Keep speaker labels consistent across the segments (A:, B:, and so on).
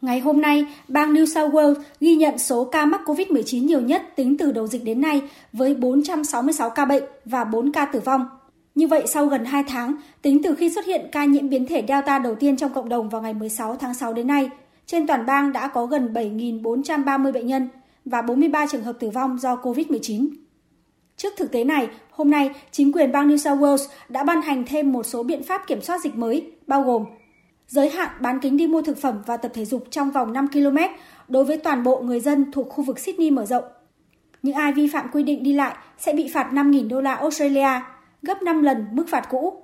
A: Ngày hôm nay, bang New South Wales ghi nhận số ca mắc COVID-19 nhiều nhất tính từ đầu dịch đến nay với 466 ca bệnh và 4 ca tử vong. Như vậy, sau gần 2 tháng, tính từ khi xuất hiện ca nhiễm biến thể Delta đầu tiên trong cộng đồng vào ngày 16 tháng 6 đến nay, trên toàn bang đã có gần 7.430 bệnh nhân và 43 trường hợp tử vong do COVID-19. Trước thực tế này, hôm nay, chính quyền bang New South Wales đã ban hành thêm một số biện pháp kiểm soát dịch mới, bao gồm giới hạn bán kính đi mua thực phẩm và tập thể dục trong vòng 5 km đối với toàn bộ người dân thuộc khu vực Sydney mở rộng. Những ai vi phạm quy định đi lại sẽ bị phạt 5.000 đô la Australia, gấp 5 lần mức phạt cũ.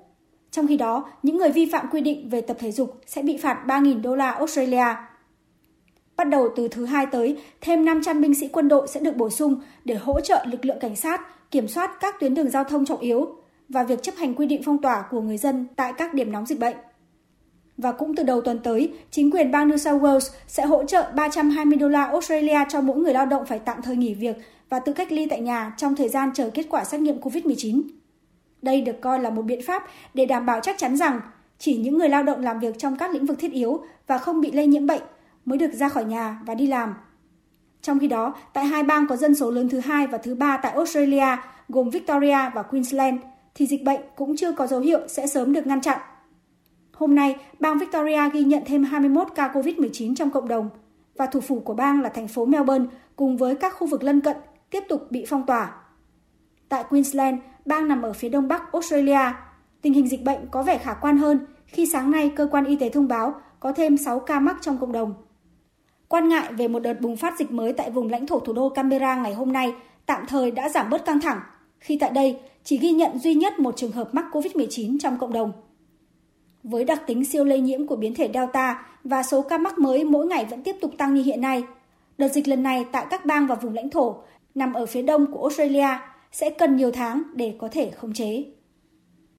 A: Trong khi đó, những người vi phạm quy định về tập thể dục sẽ bị phạt 3.000 đô la Australia. Bắt đầu từ thứ hai tới, thêm 500 binh sĩ quân đội sẽ được bổ sung để hỗ trợ lực lượng cảnh sát kiểm soát các tuyến đường giao thông trọng yếu và việc chấp hành quy định phong tỏa của người dân tại các điểm nóng dịch bệnh. Và cũng từ đầu tuần tới, chính quyền bang New South Wales sẽ hỗ trợ 320 đô la Australia cho mỗi người lao động phải tạm thời nghỉ việc và tự cách ly tại nhà trong thời gian chờ kết quả xét nghiệm COVID-19. Đây được coi là một biện pháp để đảm bảo chắc chắn rằng chỉ những người lao động làm việc trong các lĩnh vực thiết yếu và không bị lây nhiễm bệnh mới được ra khỏi nhà và đi làm. Trong khi đó, tại hai bang có dân số lớn thứ hai và thứ ba tại Australia, gồm Victoria và Queensland, thì dịch bệnh cũng chưa có dấu hiệu sẽ sớm được ngăn chặn. Hôm nay, bang Victoria ghi nhận thêm 21 ca COVID-19 trong cộng đồng và thủ phủ của bang là thành phố Melbourne cùng với các khu vực lân cận tiếp tục bị phong tỏa. Tại Queensland, bang nằm ở phía đông bắc Australia, tình hình dịch bệnh có vẻ khả quan hơn khi sáng nay cơ quan y tế thông báo có thêm 6 ca mắc trong cộng đồng. Quan ngại về một đợt bùng phát dịch mới tại vùng lãnh thổ thủ đô Canberra ngày hôm nay tạm thời đã giảm bớt căng thẳng, khi tại đây chỉ ghi nhận duy nhất một trường hợp mắc COVID-19 trong cộng đồng. Với đặc tính siêu lây nhiễm của biến thể Delta và số ca mắc mới mỗi ngày vẫn tiếp tục tăng như hiện nay, đợt dịch lần này tại các bang và vùng lãnh thổ nằm ở phía đông của Australia sẽ cần nhiều tháng để có thể khống chế.